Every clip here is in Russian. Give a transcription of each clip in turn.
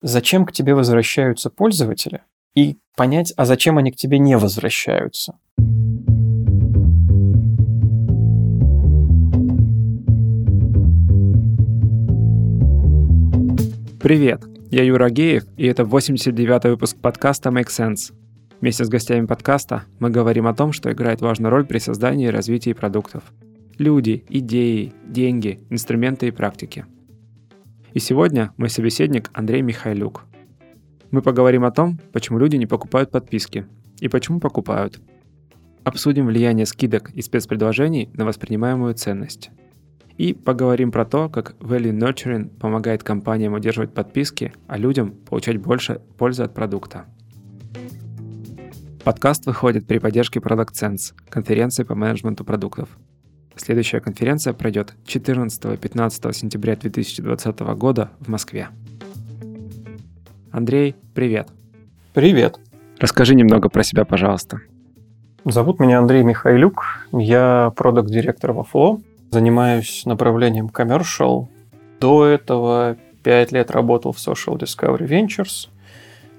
зачем к тебе возвращаются пользователи, и понять, а зачем они к тебе не возвращаются. Привет, я Юра Геев, и это 89-й выпуск подкаста Make Sense. Вместе с гостями подкаста мы говорим о том, что играет важную роль при создании и развитии продуктов. Люди, идеи, деньги, инструменты и практики – и сегодня мой собеседник Андрей Михайлюк. Мы поговорим о том, почему люди не покупают подписки и почему покупают. Обсудим влияние скидок и спецпредложений на воспринимаемую ценность. И поговорим про то, как Value Nurturing помогает компаниям удерживать подписки, а людям получать больше пользы от продукта. Подкаст выходит при поддержке Product Sense, конференции по менеджменту продуктов – Следующая конференция пройдет 14-15 сентября 2020 года в Москве. Андрей, привет. Привет. Расскажи немного про себя, пожалуйста. Зовут меня Андрей Михайлюк. Я продукт-директор во Flow. Занимаюсь направлением commercial. До этого 5 лет работал в Social Discovery Ventures.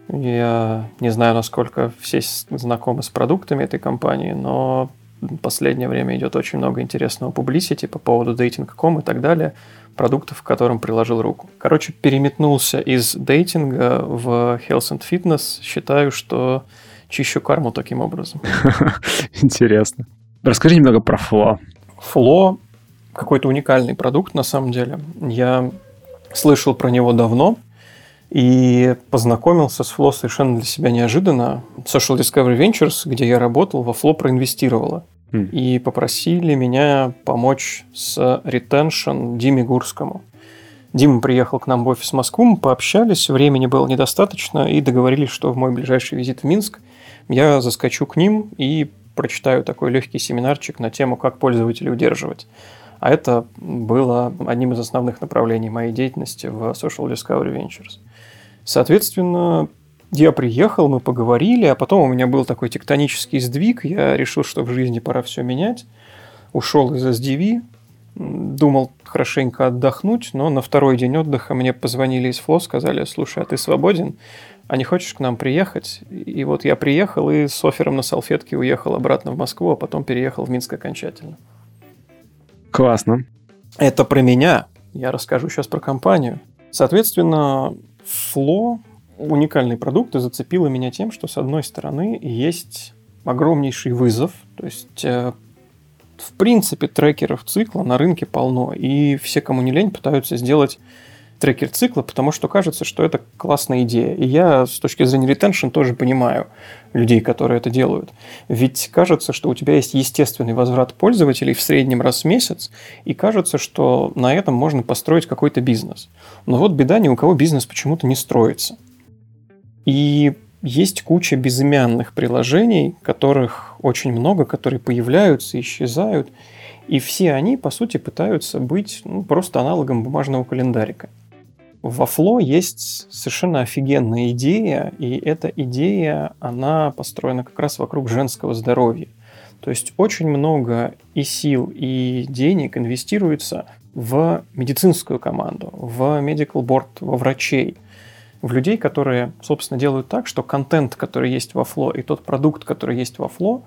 Я не знаю, насколько все знакомы с продуктами этой компании, но последнее время идет очень много интересного публисити по поводу dating.com и так далее, продуктов, к которым приложил руку. Короче, переметнулся из дейтинга в health and fitness. Считаю, что чищу карму таким образом. Интересно. Расскажи немного про Flow. Flow какой-то уникальный продукт на самом деле. Я слышал про него давно и познакомился с Flow совершенно для себя неожиданно. Social Discovery Ventures, где я работал, во Flow проинвестировала. Mm. И попросили меня помочь с ретеншн Диме Гурскому. Дима приехал к нам в офис в Москву, мы пообщались, времени было недостаточно, и договорились, что в мой ближайший визит в Минск я заскочу к ним и прочитаю такой легкий семинарчик на тему, как пользователей удерживать. А это было одним из основных направлений моей деятельности в Social Discovery Ventures. Соответственно, я приехал, мы поговорили, а потом у меня был такой тектонический сдвиг. Я решил, что в жизни пора все менять. Ушел из SDV, думал хорошенько отдохнуть, но на второй день отдыха мне позвонили из ФЛО, сказали, слушай, а ты свободен? А не хочешь к нам приехать? И вот я приехал и с офером на салфетке уехал обратно в Москву, а потом переехал в Минск окончательно. Классно. Это про меня. Я расскажу сейчас про компанию. Соответственно, Фло уникальный продукт и зацепило меня тем, что с одной стороны есть огромнейший вызов, то есть э, в принципе трекеров цикла на рынке полно, и все, кому не лень, пытаются сделать трекер цикла, потому что кажется, что это классная идея. И я с точки зрения ретеншн тоже понимаю людей, которые это делают. Ведь кажется, что у тебя есть естественный возврат пользователей в среднем раз в месяц, и кажется, что на этом можно построить какой-то бизнес. Но вот беда, ни у кого бизнес почему-то не строится. И есть куча безымянных приложений, которых очень много, которые появляются, исчезают, и все они, по сути, пытаются быть ну, просто аналогом бумажного календарика. Во Flow есть совершенно офигенная идея, и эта идея, она построена как раз вокруг женского здоровья. То есть очень много и сил, и денег инвестируется в медицинскую команду, в medical board, во врачей, в людей, которые, собственно, делают так, что контент, который есть во Flow, и тот продукт, который есть во Flow,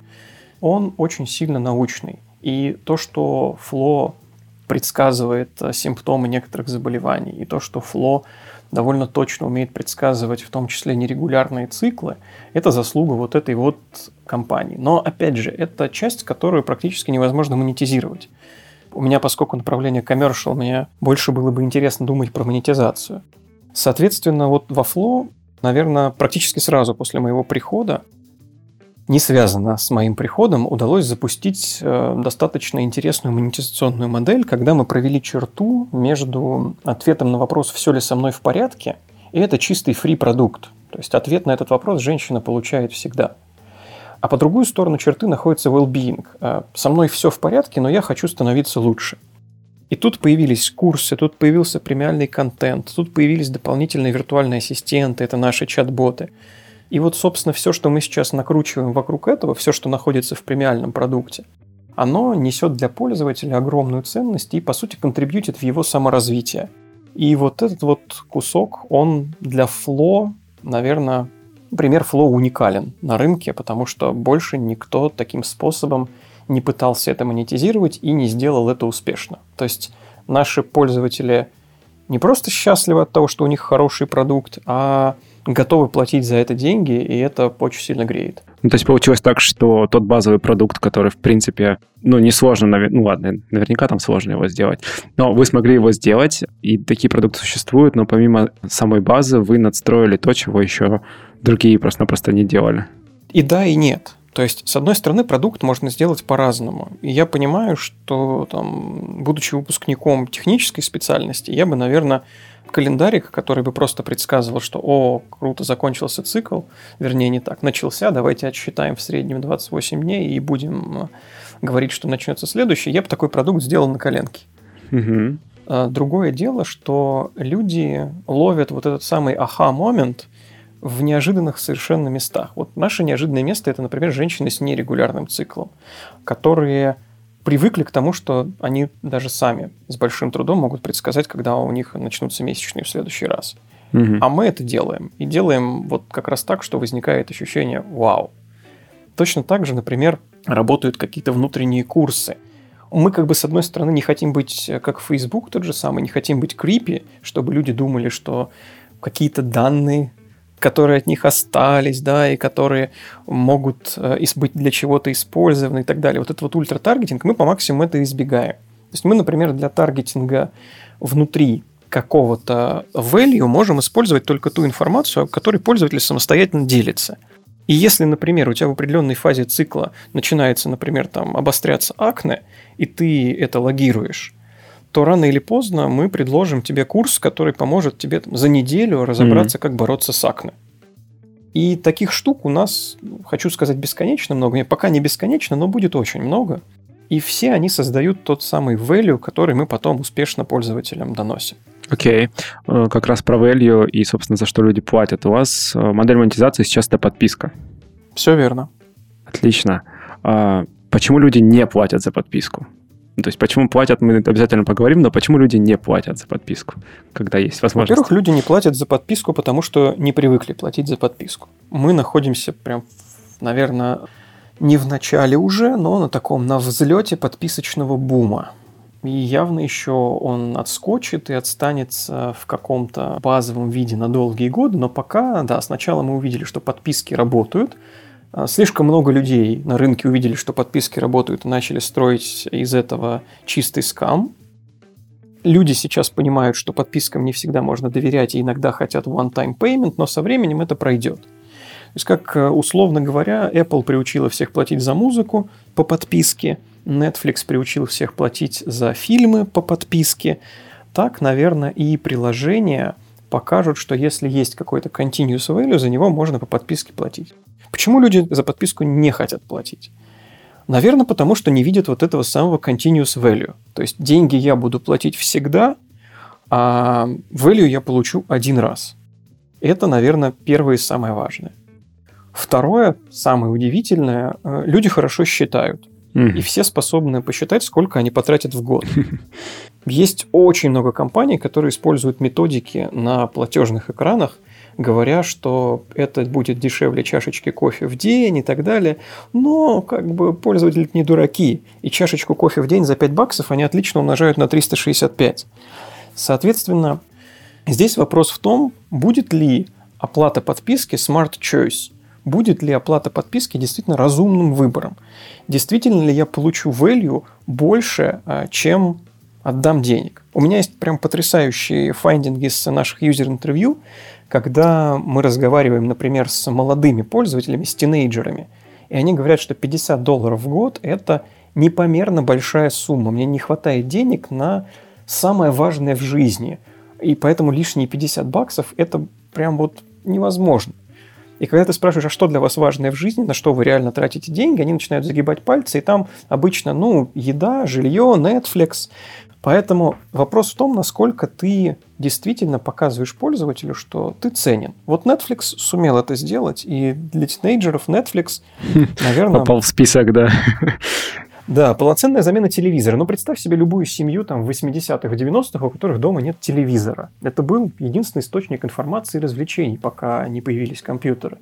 он очень сильно научный. И то, что Flow предсказывает э, симптомы некоторых заболеваний. И то, что ФЛО довольно точно умеет предсказывать в том числе нерегулярные циклы, это заслуга вот этой вот компании. Но, опять же, это часть, которую практически невозможно монетизировать. У меня, поскольку направление commercial, мне больше было бы интересно думать про монетизацию. Соответственно, вот во Flow, наверное, практически сразу после моего прихода не связано с моим приходом, удалось запустить э, достаточно интересную монетизационную модель, когда мы провели черту между ответом на вопрос «все ли со мной в порядке?» и это чистый фри-продукт. То есть ответ на этот вопрос женщина получает всегда. А по другую сторону черты находится well-being. Э, со мной все в порядке, но я хочу становиться лучше. И тут появились курсы, тут появился премиальный контент, тут появились дополнительные виртуальные ассистенты, это наши чат-боты – и вот, собственно, все, что мы сейчас накручиваем вокруг этого, все, что находится в премиальном продукте, оно несет для пользователя огромную ценность и, по сути, контрибьютит в его саморазвитие. И вот этот вот кусок, он для Flow, наверное, пример Flow уникален на рынке, потому что больше никто таким способом не пытался это монетизировать и не сделал это успешно. То есть наши пользователи не просто счастливы от того, что у них хороший продукт, а готовы платить за это деньги, и это очень сильно греет. Ну, то есть получилось так, что тот базовый продукт, который, в принципе, ну, несложно, ну, ладно, наверняка там сложно его сделать, но вы смогли его сделать, и такие продукты существуют, но помимо самой базы вы надстроили то, чего еще другие просто-напросто не делали. И да, и нет. То есть, с одной стороны, продукт можно сделать по-разному. И я понимаю, что, там, будучи выпускником технической специальности, я бы, наверное, календарик, который бы просто предсказывал, что «О, круто, закончился цикл», вернее, не так, начался, давайте отсчитаем в среднем 28 дней и будем э, говорить, что начнется следующий, я бы такой продукт сделал на коленке. Угу. Другое дело, что люди ловят вот этот самый аха-момент в неожиданных совершенно местах. Вот наше неожиданное место – это, например, женщины с нерегулярным циклом, которые привыкли к тому, что они даже сами с большим трудом могут предсказать, когда у них начнутся месячные в следующий раз. Угу. А мы это делаем. И делаем вот как раз так, что возникает ощущение «вау». Точно так же, например, работают какие-то внутренние курсы. Мы как бы с одной стороны не хотим быть как Facebook тот же самый, не хотим быть крипи, чтобы люди думали, что какие-то данные которые от них остались, да, и которые могут э, быть для чего-то использованы и так далее. Вот этот вот ультратаргетинг, мы по максимуму это избегаем. То есть мы, например, для таргетинга внутри какого-то value можем использовать только ту информацию, которой пользователь самостоятельно делится. И если, например, у тебя в определенной фазе цикла начинается, например, там обостряться акне, и ты это логируешь, то рано или поздно мы предложим тебе курс, который поможет тебе там, за неделю разобраться, mm-hmm. как бороться с акне. И таких штук у нас, хочу сказать, бесконечно много. Нет, пока не бесконечно, но будет очень много. И все они создают тот самый value, который мы потом успешно пользователям доносим. Окей. Okay. Э, как раз про value и, собственно, за что люди платят. У вас э, модель монетизации сейчас это подписка. Все верно. Отлично. А почему люди не платят за подписку? То есть почему платят, мы обязательно поговорим, но почему люди не платят за подписку, когда есть возможность? Во-первых, люди не платят за подписку, потому что не привыкли платить за подписку. Мы находимся прям, наверное, не в начале уже, но на таком, на взлете подписочного бума. И явно еще он отскочит и отстанется в каком-то базовом виде на долгие годы, но пока, да, сначала мы увидели, что подписки работают – слишком много людей на рынке увидели, что подписки работают и начали строить из этого чистый скам. Люди сейчас понимают, что подпискам не всегда можно доверять и иногда хотят one-time payment, но со временем это пройдет. То есть, как э, условно говоря, Apple приучила всех платить за музыку по подписке, Netflix приучил всех платить за фильмы по подписке. Так, наверное, и приложения покажут, что если есть какой-то continuous value, за него можно по подписке платить. Почему люди за подписку не хотят платить? Наверное, потому что не видят вот этого самого continuous value. То есть деньги я буду платить всегда, а value я получу один раз. Это, наверное, первое и самое важное. Второе, самое удивительное, э, люди хорошо считают. Mm. И все способны посчитать, сколько они потратят в год. Есть очень много компаний, которые используют методики на платежных экранах – говоря, что это будет дешевле чашечки кофе в день и так далее. Но как бы пользователи не дураки. И чашечку кофе в день за 5 баксов они отлично умножают на 365. Соответственно, здесь вопрос в том, будет ли оплата подписки Smart Choice. Будет ли оплата подписки действительно разумным выбором? Действительно ли я получу value больше, а, чем отдам денег? У меня есть прям потрясающие файндинги с наших юзер-интервью, когда мы разговариваем, например, с молодыми пользователями, с тинейджерами, и они говорят, что 50 долларов в год – это непомерно большая сумма. Мне не хватает денег на самое важное в жизни. И поэтому лишние 50 баксов – это прям вот невозможно. И когда ты спрашиваешь, а что для вас важное в жизни, на что вы реально тратите деньги, они начинают загибать пальцы, и там обычно, ну, еда, жилье, Netflix, Поэтому вопрос в том, насколько ты действительно показываешь пользователю, что ты ценен. Вот Netflix сумел это сделать, и для тинейджеров Netflix, наверное... Попал в список, да. Да, полноценная замена телевизора. Ну, представь себе любую семью там в 80-х, 90-х, у которых дома нет телевизора. Это был единственный источник информации и развлечений, пока не появились компьютеры.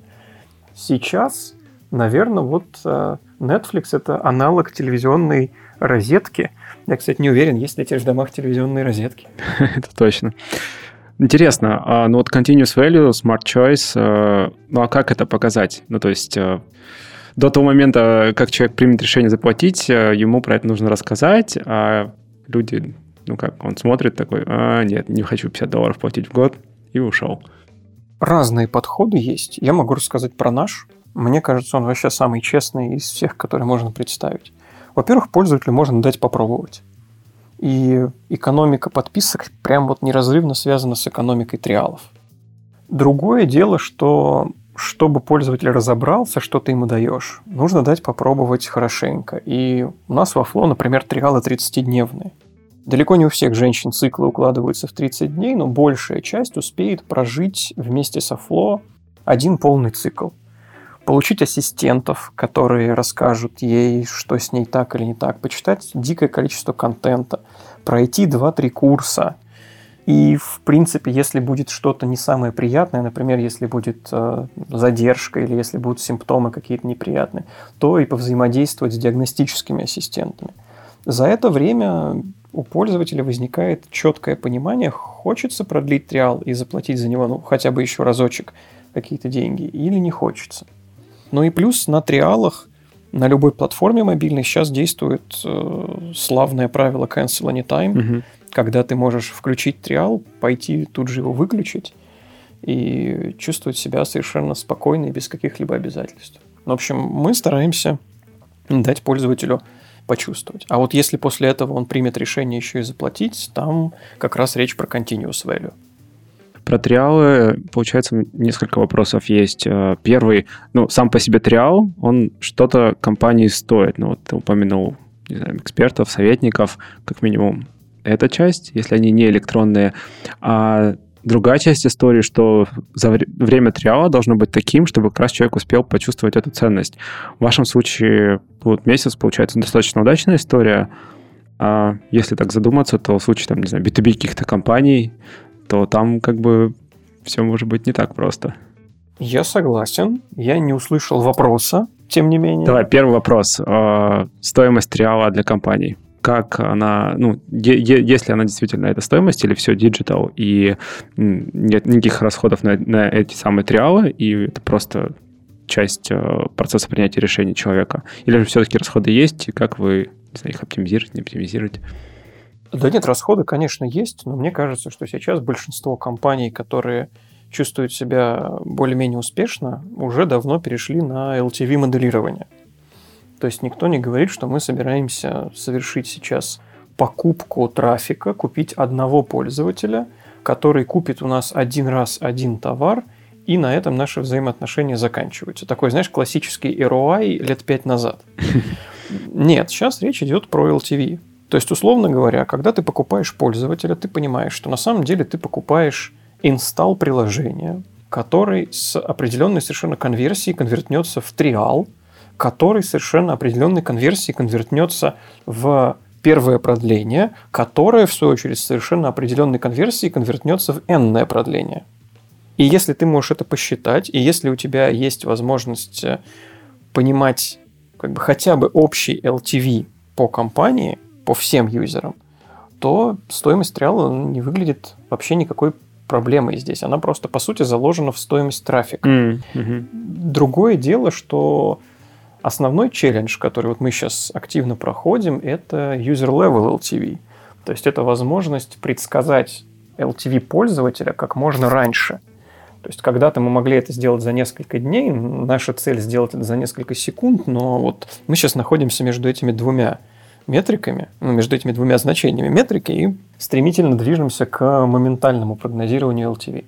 Сейчас, наверное, вот э, Netflix – это аналог телевизионной розетки. Я, кстати, не уверен, есть ли теперь в домах телевизионные розетки. Это точно. Интересно, а, ну вот Continuous Value, Smart Choice, э, ну а как это показать? Ну то есть э, до того момента, как человек примет решение заплатить, э, ему про это нужно рассказать, а люди, ну как, он смотрит такой, а, нет, не хочу 50 долларов платить в год, и ушел. Разные подходы есть. Я могу рассказать про наш. Мне кажется, он вообще самый честный из всех, которые можно представить. Во-первых, пользователю можно дать попробовать. И экономика подписок прям вот неразрывно связана с экономикой триалов. Другое дело, что чтобы пользователь разобрался, что ты ему даешь, нужно дать попробовать хорошенько. И у нас во Flow, например, триалы 30-дневные. Далеко не у всех женщин циклы укладываются в 30 дней, но большая часть успеет прожить вместе со Flow один полный цикл. Получить ассистентов, которые расскажут ей, что с ней так или не так, почитать дикое количество контента, пройти 2-3 курса – и, в принципе, если будет что-то не самое приятное, например, если будет э, задержка или если будут симптомы какие-то неприятные, то и повзаимодействовать с диагностическими ассистентами. За это время у пользователя возникает четкое понимание, хочется продлить триал и заплатить за него ну, хотя бы еще разочек какие-то деньги, или не хочется. Ну и плюс на триалах на любой платформе мобильной сейчас действует э, славное правило cancel anytime. Угу когда ты можешь включить триал, пойти тут же его выключить и чувствовать себя совершенно спокойно и без каких-либо обязательств. В общем, мы стараемся дать пользователю почувствовать. А вот если после этого он примет решение еще и заплатить, там как раз речь про continuous value. Про триалы, получается, несколько вопросов есть. Э, первый, ну, сам по себе триал, он что-то компании стоит. Ну, вот ты упомянул не знаю, экспертов, советников, как минимум эта часть, если они не электронные. А другая часть истории, что за время триала должно быть таким, чтобы как раз человек успел почувствовать эту ценность. В вашем случае вот месяц, получается, достаточно удачная история. А если так задуматься, то в случае, там, не знаю, B2B каких-то компаний, то там как бы все может быть не так просто. Я согласен. Я не услышал вопроса, тем не менее. Давай, первый вопрос. А, стоимость триала для компаний как она, ну, если она действительно это стоимость или все digital, и нет никаких расходов на, на эти самые триалы, и это просто часть э, процесса принятия решений человека? Или же все-таки расходы есть, и как вы не знаю, их оптимизируете, не оптимизируете? Да нет, расходы, конечно, есть, но мне кажется, что сейчас большинство компаний, которые чувствуют себя более-менее успешно, уже давно перешли на LTV-моделирование. То есть никто не говорит, что мы собираемся совершить сейчас покупку трафика, купить одного пользователя, который купит у нас один раз один товар, и на этом наши взаимоотношения заканчиваются. Такой, знаешь, классический ROI лет пять назад. Нет, сейчас речь идет про LTV. То есть, условно говоря, когда ты покупаешь пользователя, ты понимаешь, что на самом деле ты покупаешь инсталл приложения, который с определенной совершенно конверсией конвертнется в триал – который совершенно определенной конверсией конвертнется в первое продление, которое, в свою очередь, совершенно определенной конверсией конвертнется в n продление. И если ты можешь это посчитать, и если у тебя есть возможность э, понимать как бы хотя бы общий LTV по компании, по всем юзерам, то стоимость триала не выглядит вообще никакой проблемой здесь. Она просто, по сути, заложена в стоимость трафика. Mm-hmm. Другое дело, что Основной челлендж, который вот мы сейчас активно проходим, это user level LTV. То есть это возможность предсказать LTV пользователя как можно раньше. То есть когда-то мы могли это сделать за несколько дней, наша цель сделать это за несколько секунд, но вот мы сейчас находимся между этими двумя метриками, ну, между этими двумя значениями метрики и стремительно движемся к моментальному прогнозированию LTV.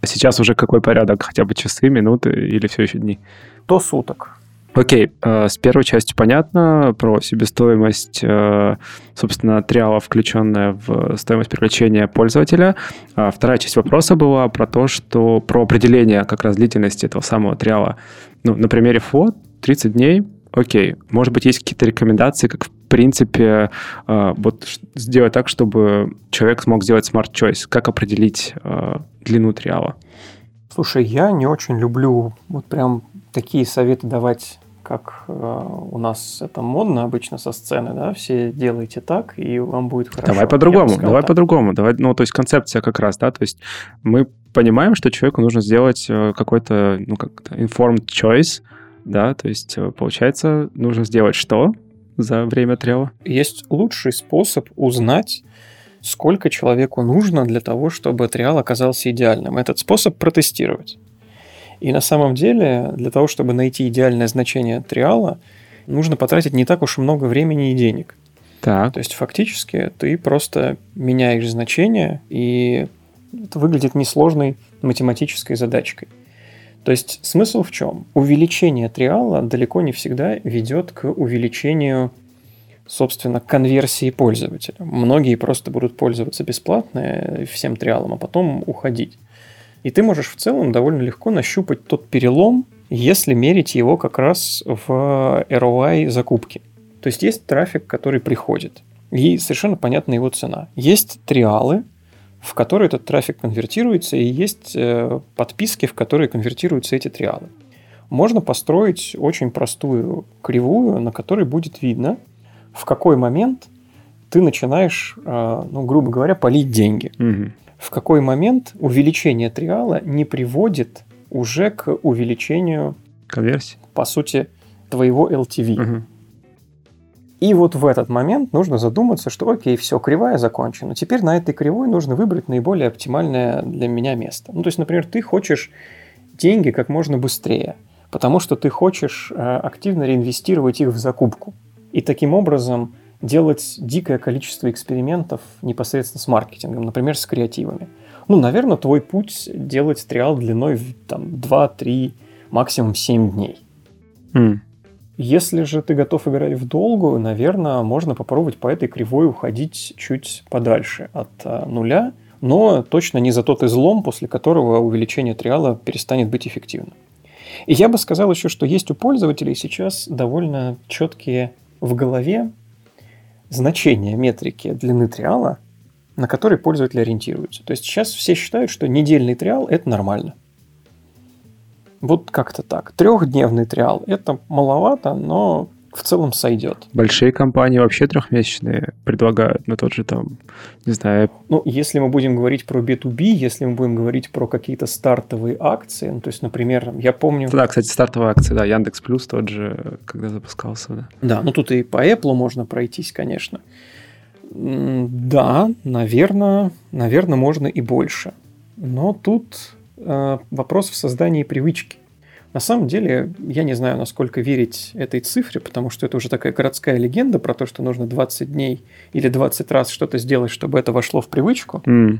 А сейчас уже какой порядок? Хотя бы часы, минуты или все еще дни? До суток. Окей, э, с первой части понятно про себестоимость, э, собственно, триала, включенная в стоимость привлечения пользователя. А вторая часть вопроса была про то, что про определение как раз длительности этого самого триала. Ну, на примере ФО 30 дней окей, может быть, есть какие-то рекомендации, как в принципе э, вот сделать так, чтобы человек смог сделать choice? Как определить э, длину триала? Слушай, я не очень люблю вот прям такие советы давать как э, у нас это модно обычно со сцены, да, все делайте так, и вам будет хорошо. Давай по-другому, давай по-другому. Давай, ну, то есть концепция как раз, да, то есть мы понимаем, что человеку нужно сделать э, какой-то, ну, как-то informed choice, да, то есть э, получается, нужно сделать что за время трева? Есть лучший способ узнать, сколько человеку нужно для того, чтобы триал оказался идеальным. Этот способ протестировать. И на самом деле, для того, чтобы найти идеальное значение триала, нужно потратить не так уж и много времени и денег. Так. То есть фактически ты просто меняешь значение, и это выглядит несложной математической задачкой. То есть смысл в чем? Увеличение триала далеко не всегда ведет к увеличению, собственно, конверсии пользователя. Многие просто будут пользоваться бесплатно всем триалом, а потом уходить. И ты можешь в целом довольно легко нащупать тот перелом, если мерить его как раз в ROI закупки. То есть есть трафик, который приходит, и совершенно понятна его цена. Есть триалы, в которые этот трафик конвертируется, и есть э, подписки, в которые конвертируются эти триалы. Можно построить очень простую кривую, на которой будет видно, в какой момент ты начинаешь, э, ну, грубо говоря, полить деньги. Угу в какой момент увеличение триала не приводит уже к увеличению конверсии, по сути, твоего LTV. Угу. И вот в этот момент нужно задуматься, что окей, все, кривая закончена. Теперь на этой кривой нужно выбрать наиболее оптимальное для меня место. Ну, то есть, например, ты хочешь деньги как можно быстрее, потому что ты хочешь э, активно реинвестировать их в закупку. И таким образом делать дикое количество экспериментов непосредственно с маркетингом, например, с креативами. Ну, наверное, твой путь делать триал длиной в там, 2-3, максимум 7 дней. Mm. Если же ты готов играть в долгую, наверное, можно попробовать по этой кривой уходить чуть подальше от а, нуля, но точно не за тот излом, после которого увеличение триала перестанет быть эффективным. И я бы сказал еще, что есть у пользователей сейчас довольно четкие в голове значение метрики длины триала, на который пользователи ориентируются. То есть сейчас все считают, что недельный триал – это нормально. Вот как-то так. Трехдневный триал – это маловато, но в целом сойдет. Большие компании вообще трехмесячные предлагают на тот же там, не знаю... Ну, если мы будем говорить про B2B, если мы будем говорить про какие-то стартовые акции, ну, то есть, например, я помню... Да, кстати, стартовые акции, да, Яндекс Плюс тот же, когда запускался, да. Да, ну тут и по Apple можно пройтись, конечно. Да, наверное, наверное, можно и больше. Но тут вопрос в создании привычки. На самом деле, я не знаю, насколько верить этой цифре, потому что это уже такая городская легенда про то, что нужно 20 дней или 20 раз что-то сделать, чтобы это вошло в привычку. Mm.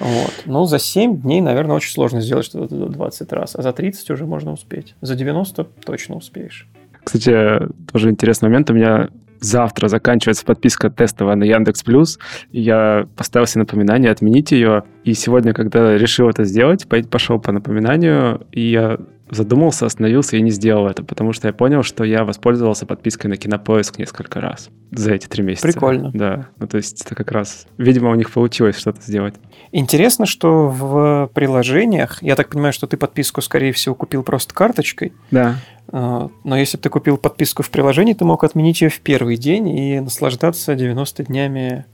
Вот. Но за 7 дней, наверное, очень сложно сделать что-то 20 раз, а за 30 уже можно успеть. За 90 точно успеешь. Кстати, тоже интересный момент. У меня завтра заканчивается подписка тестовая на Яндекс Плюс, я поставил себе напоминание отменить ее. И сегодня, когда решил это сделать, пошел по напоминанию, и я задумался, остановился и не сделал это, потому что я понял, что я воспользовался подпиской на Кинопоиск несколько раз за эти три месяца. Прикольно. Да, ну то есть это как раз, видимо, у них получилось что-то сделать. Интересно, что в приложениях, я так понимаю, что ты подписку, скорее всего, купил просто карточкой. Да. А, но если бы ты купил подписку в приложении, ты мог отменить ее в первый день и наслаждаться 90 днями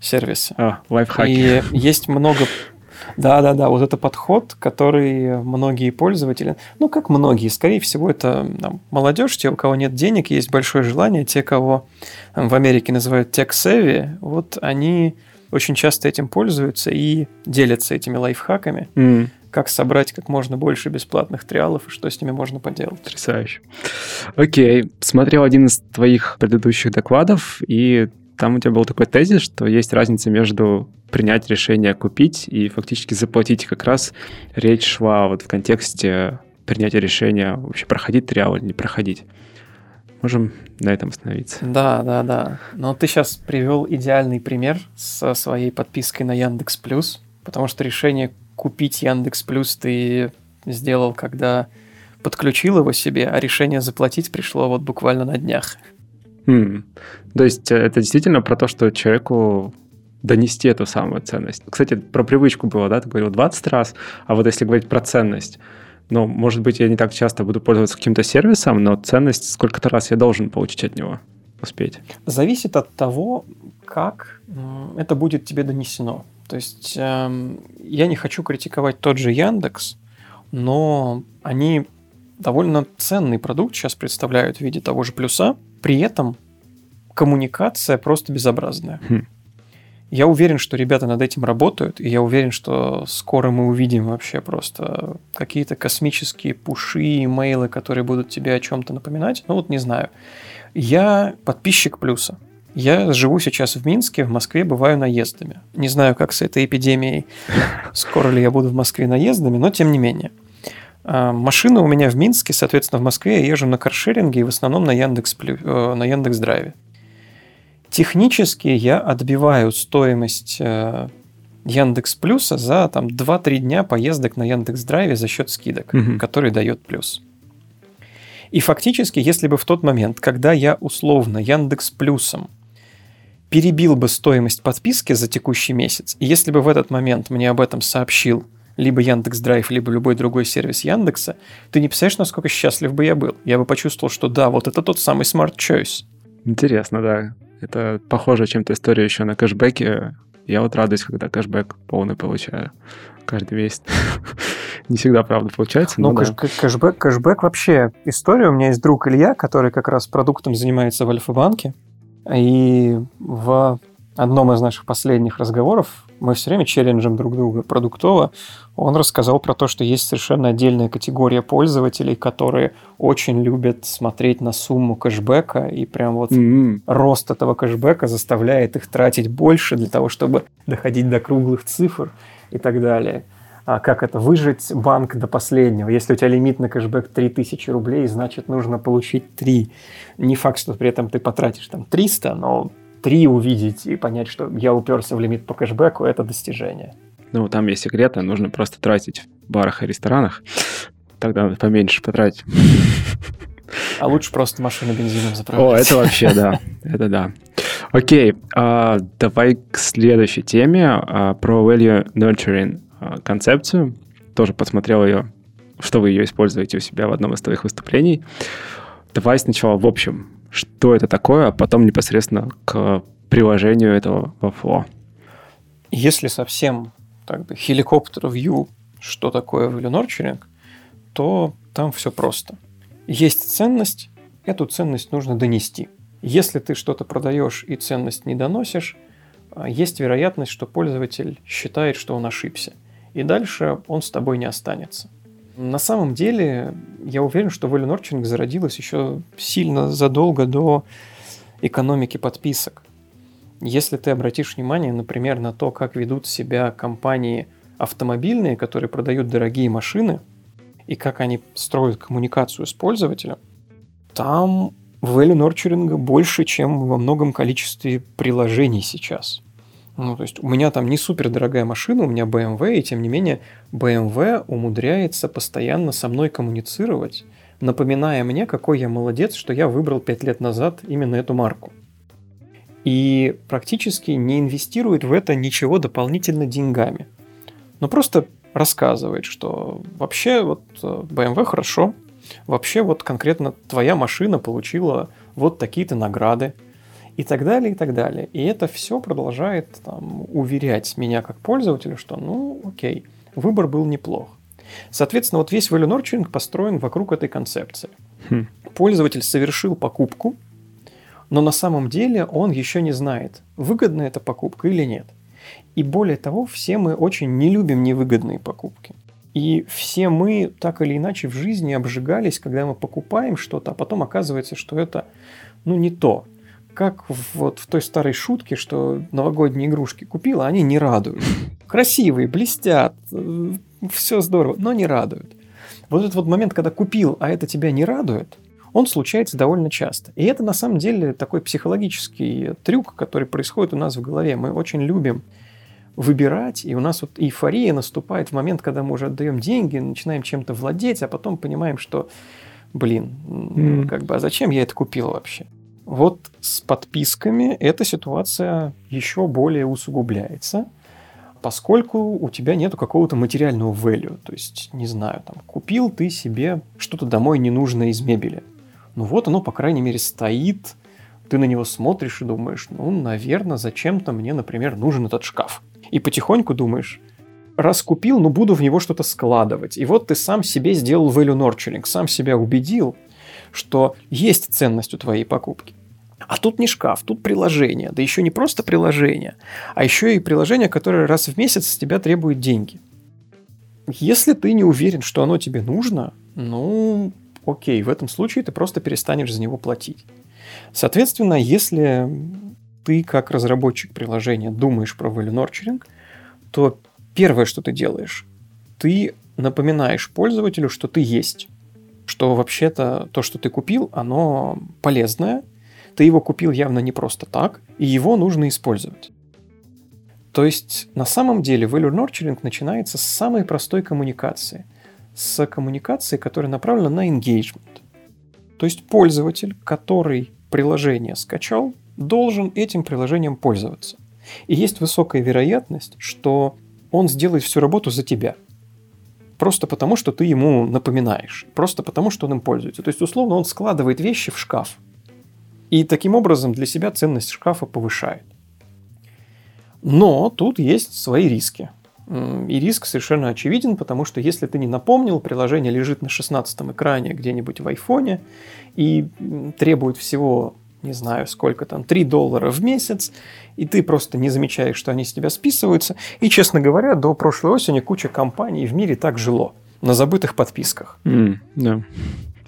сервиса. А, лайфхаки. И есть много да-да-да, вот это подход, который многие пользователи, ну как многие, скорее всего, это там, молодежь, те, у кого нет денег, есть большое желание, те, кого в Америке называют tech-savvy, вот они очень часто этим пользуются и делятся этими лайфхаками, mm. как собрать как можно больше бесплатных триалов и что с ними можно поделать. Потрясающе. Окей, смотрел один из твоих предыдущих докладов, и там у тебя был такой тезис, что есть разница между принять решение купить и фактически заплатить. Как раз речь шла вот в контексте принятия решения вообще проходить триал или не проходить. Можем на этом остановиться. Да, да, да. Но ты сейчас привел идеальный пример со своей подпиской на Яндекс Плюс, потому что решение купить Яндекс Плюс ты сделал, когда подключил его себе, а решение заплатить пришло вот буквально на днях. Хм. То есть э, это действительно про то, что человеку донести эту самую ценность. Кстати, про привычку было, да, ты говорил 20 раз, а вот если говорить про ценность, ну, может быть, я не так часто буду пользоваться каким-то сервисом, но ценность сколько-то раз я должен получить от него, успеть. Зависит от того, как это будет тебе донесено. То есть эм, я не хочу критиковать тот же Яндекс, но они довольно ценный продукт сейчас представляют в виде того же плюса. При этом коммуникация просто безобразная. Хм. Я уверен, что ребята над этим работают, и я уверен, что скоро мы увидим вообще просто какие-то космические пуши, имейлы, которые будут тебе о чем-то напоминать. Ну вот не знаю. Я подписчик плюса. Я живу сейчас в Минске, в Москве бываю наездами. Не знаю, как с этой эпидемией, скоро ли я буду в Москве наездами, но тем не менее. А, машина у меня в Минске, соответственно, в Москве я езжу на каршеринге и в основном на Яндекс, э, на Яндекс Драйве. Технически я отбиваю стоимость э, Яндекс Плюса за там 2-3 дня поездок на Яндекс Драйве за счет скидок, угу. который дает плюс. И фактически, если бы в тот момент, когда я условно Яндекс Плюсом перебил бы стоимость подписки за текущий месяц, и если бы в этот момент мне об этом сообщил либо Яндекс Драйв, либо любой другой сервис Яндекса, ты не представляешь, насколько счастлив бы я был. Я бы почувствовал, что да, вот это тот самый smart choice. Интересно, да. Это похоже чем-то история еще на кэшбэке. Я вот радуюсь, когда кэшбэк полный получаю каждый месяц. Не всегда, правда, получается. Ну, кэш, да. кэшбэк, кэшбэк вообще история. У меня есть друг Илья, который как раз продуктом занимается в Альфа-банке. И в одном из наших последних разговоров мы все время челленджим друг друга продуктово. Он рассказал про то, что есть совершенно отдельная категория пользователей, которые очень любят смотреть на сумму кэшбэка, и прям вот mm-hmm. рост этого кэшбэка заставляет их тратить больше для того, чтобы доходить до круглых цифр и так далее. А как это? Выжить банк до последнего. Если у тебя лимит на кэшбэк 3000 рублей, значит, нужно получить 3. Не факт, что при этом ты потратишь там 300, но 3 увидеть и понять, что я уперся в лимит по кэшбэку, это достижение. Ну, там есть секреты, нужно просто тратить в барах и ресторанах, тогда надо поменьше потратить. А лучше просто машину бензином заправить. О, это вообще, да, это да. Окей, а, давай к следующей теме а, про value nurturing а, концепцию. Тоже посмотрел ее, что вы ее используете у себя в одном из твоих выступлений. Давай сначала в общем, что это такое, а потом непосредственно к приложению этого во Flow. Если совсем так бы helicopter view, что такое value nurturing, то там все просто. Есть ценность, эту ценность нужно донести – если ты что-то продаешь и ценность не доносишь, а, есть вероятность, что пользователь считает, что он ошибся. И дальше он с тобой не останется. На самом деле, я уверен, что value nurturing зародилась еще сильно задолго до экономики подписок. Если ты обратишь внимание, например, на то, как ведут себя компании автомобильные, которые продают дорогие машины, и как они строят коммуникацию с пользователем, там value nurturing больше, чем во многом количестве приложений сейчас. Ну, то есть у меня там не супер дорогая машина, у меня BMW, и тем не менее BMW умудряется постоянно со мной коммуницировать, напоминая мне, какой я молодец, что я выбрал 5 лет назад именно эту марку. И практически не инвестирует в это ничего дополнительно деньгами. Но просто рассказывает, что вообще вот BMW хорошо, вообще вот конкретно твоя машина получила вот такие-то награды и так далее, и так далее. И это все продолжает там, уверять меня как пользователя, что ну окей, выбор был неплох. Соответственно, вот весь value nurturing построен вокруг этой концепции. Хм. Пользователь совершил покупку, но на самом деле он еще не знает, выгодна эта покупка или нет. И более того, все мы очень не любим невыгодные покупки. И все мы так или иначе в жизни обжигались, когда мы покупаем что-то, а потом оказывается, что это ну, не то. Как вот в той старой шутке, что новогодние игрушки купила, они не радуют. Красивые, блестят, все здорово, но не радуют. Вот этот вот момент, когда купил, а это тебя не радует, он случается довольно часто. И это на самом деле такой психологический трюк, который происходит у нас в голове. Мы очень любим выбирать, и у нас вот эйфория наступает в момент, когда мы уже отдаем деньги, начинаем чем-то владеть, а потом понимаем, что, блин, mm. как бы, а зачем я это купил вообще? Вот с подписками эта ситуация еще более усугубляется, поскольку у тебя нету какого-то материального value. То есть, не знаю, там, купил ты себе что-то домой ненужное из мебели. Ну вот оно, по крайней мере, стоит, ты на него смотришь и думаешь, ну, наверное, зачем-то мне, например, нужен этот шкаф. И потихоньку думаешь, раз купил, ну буду в него что-то складывать. И вот ты сам себе сделал value nurturing, сам себя убедил, что есть ценность у твоей покупки. А тут не шкаф, тут приложение. Да еще не просто приложение, а еще и приложение, которое раз в месяц с тебя требует деньги. Если ты не уверен, что оно тебе нужно, ну, окей, в этом случае ты просто перестанешь за него платить. Соответственно, если ты как разработчик приложения думаешь про value nurturing, то первое, что ты делаешь, ты напоминаешь пользователю, что ты есть что вообще-то то, что ты купил, оно полезное, ты его купил явно не просто так, и его нужно использовать. То есть на самом деле value nurturing начинается с самой простой коммуникации, с коммуникации, которая направлена на engagement. То есть пользователь, который приложение скачал, должен этим приложением пользоваться. И есть высокая вероятность, что он сделает всю работу за тебя – просто потому, что ты ему напоминаешь, просто потому, что он им пользуется. То есть, условно, он складывает вещи в шкаф. И таким образом для себя ценность шкафа повышает. Но тут есть свои риски. И риск совершенно очевиден, потому что если ты не напомнил, приложение лежит на 16 экране где-нибудь в айфоне и требует всего не знаю, сколько там, 3 доллара в месяц, и ты просто не замечаешь, что они с тебя списываются. И, честно говоря, до прошлой осени куча компаний в мире так жило, на забытых подписках. Mm, да.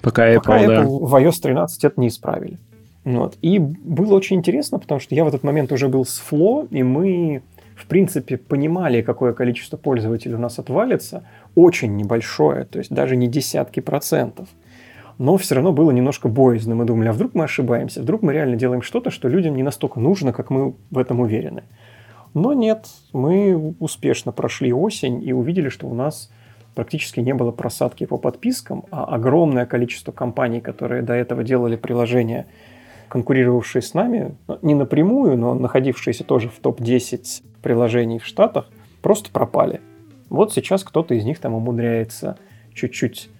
Пока Apple, Пока Apple да. в iOS 13 это не исправили. Вот. И было очень интересно, потому что я в этот момент уже был с Flow, и мы, в принципе, понимали, какое количество пользователей у нас отвалится. Очень небольшое, то есть даже не десятки процентов но все равно было немножко боязно. Мы думали, а вдруг мы ошибаемся, вдруг мы реально делаем что-то, что людям не настолько нужно, как мы в этом уверены. Но нет, мы успешно прошли осень и увидели, что у нас практически не было просадки по подпискам, а огромное количество компаний, которые до этого делали приложения, конкурировавшие с нами, ну, не напрямую, но находившиеся тоже в топ-10 приложений в Штатах, просто пропали. Вот сейчас кто-то из них там умудряется чуть-чуть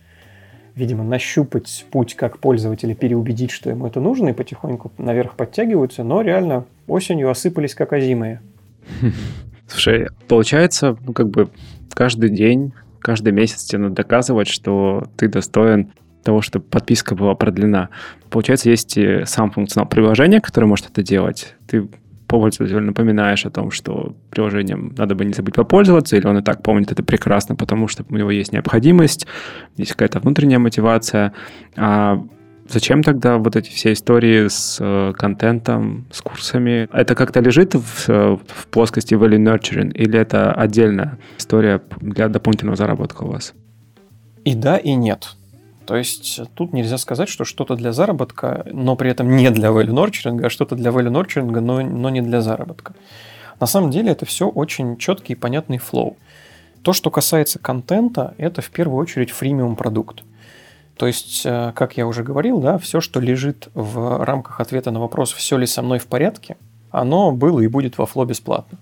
видимо, нащупать путь, как пользователя переубедить, что ему это нужно, и потихоньку наверх подтягиваются, но реально осенью осыпались как озимые. Слушай, получается, ну, как бы каждый день, каждый месяц тебе надо доказывать, что ты достоин того, чтобы подписка была продлена. Получается, есть и сам функционал приложения, который может это делать. Ты пользователю напоминаешь о том, что приложением надо бы не забыть попользоваться, или он и так помнит это прекрасно, потому что у него есть необходимость, есть какая-то внутренняя мотивация. А зачем тогда вот эти все истории с э, контентом, с курсами? Это как-то лежит в, в плоскости value nurturing, или это отдельная история для дополнительного заработка у вас? И да, и нет. То есть тут нельзя сказать, что что-то для заработка, но при этом не для value nurturing, а что-то для value nurturing, но, но не для заработка. На самом деле это все очень четкий и понятный флоу. То, что касается контента, это в первую очередь фримиум продукт. То есть, э, как я уже говорил, да, все, что лежит в рамках ответа на вопрос, все ли со мной в порядке, оно было и будет во фло бесплатно.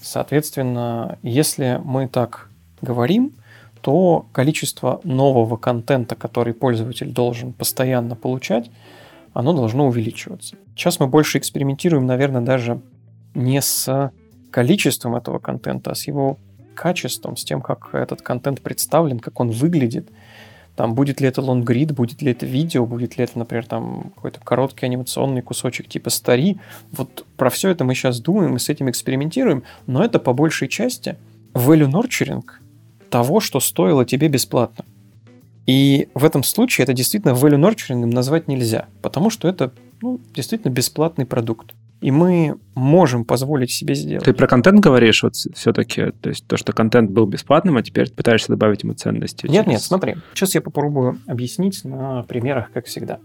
Соответственно, если мы так говорим, то количество нового контента, который пользователь должен постоянно получать, оно должно увеличиваться. Сейчас мы больше экспериментируем, наверное, даже не с количеством этого контента, а с его качеством, с тем, как этот контент представлен, как он выглядит. Там будет ли это лонгрид, будет ли это видео, будет ли это, например, там какой-то короткий анимационный кусочек типа стари. Вот про все это мы сейчас думаем и с этим экспериментируем, но это по большей части value nurturing – того, что стоило тебе бесплатно. И в этом случае это действительно value nurturing назвать нельзя, потому что это ну, действительно бесплатный продукт. И мы можем позволить себе сделать. Ты про контент говоришь вот все-таки, то есть то, что контент был бесплатным, а теперь пытаешься добавить ему ценности. Нет, через... нет, смотри. Сейчас я попробую объяснить на примерах, как всегда.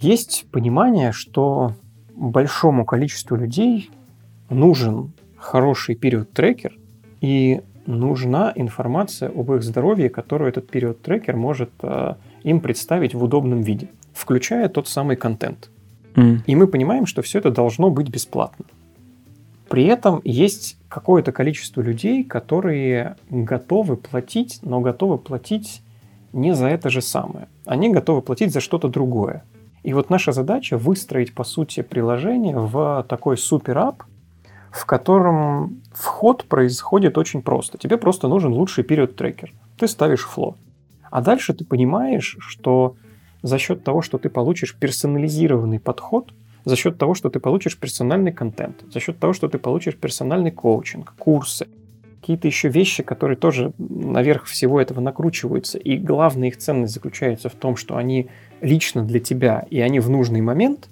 Есть понимание, что большому количеству людей нужен хороший период-трекер, и нужна информация об их здоровье, которую этот период-трекер может э, им представить в удобном виде, включая тот самый контент. Mm. И мы понимаем, что все это должно быть бесплатно. При этом есть какое-то количество людей, которые готовы платить, но готовы платить не за это же самое. Они готовы платить за что-то другое. И вот наша задача выстроить, по сути, приложение в такой супер-ап, в котором вход происходит очень просто. Тебе просто нужен лучший период трекер. Ты ставишь фло. А дальше ты понимаешь, что за счет того, что ты получишь персонализированный подход, за счет того, что ты получишь персональный контент, за счет того, что ты получишь персональный коучинг, курсы, какие-то еще вещи, которые тоже наверх всего этого накручиваются. И главная их ценность заключается в том, что они лично для тебя, и они в нужный момент,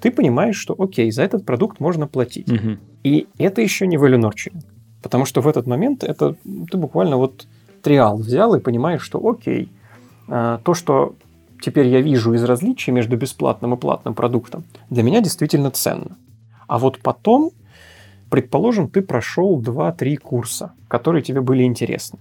ты понимаешь, что окей, за этот продукт можно платить. Угу. И это еще не value nurturing. Потому что в этот момент это ты буквально вот триал взял и понимаешь, что окей, а, то, что теперь я вижу из различий между бесплатным и платным продуктом, для меня действительно ценно. А вот потом, предположим, ты прошел 2-3 курса, которые тебе были интересны.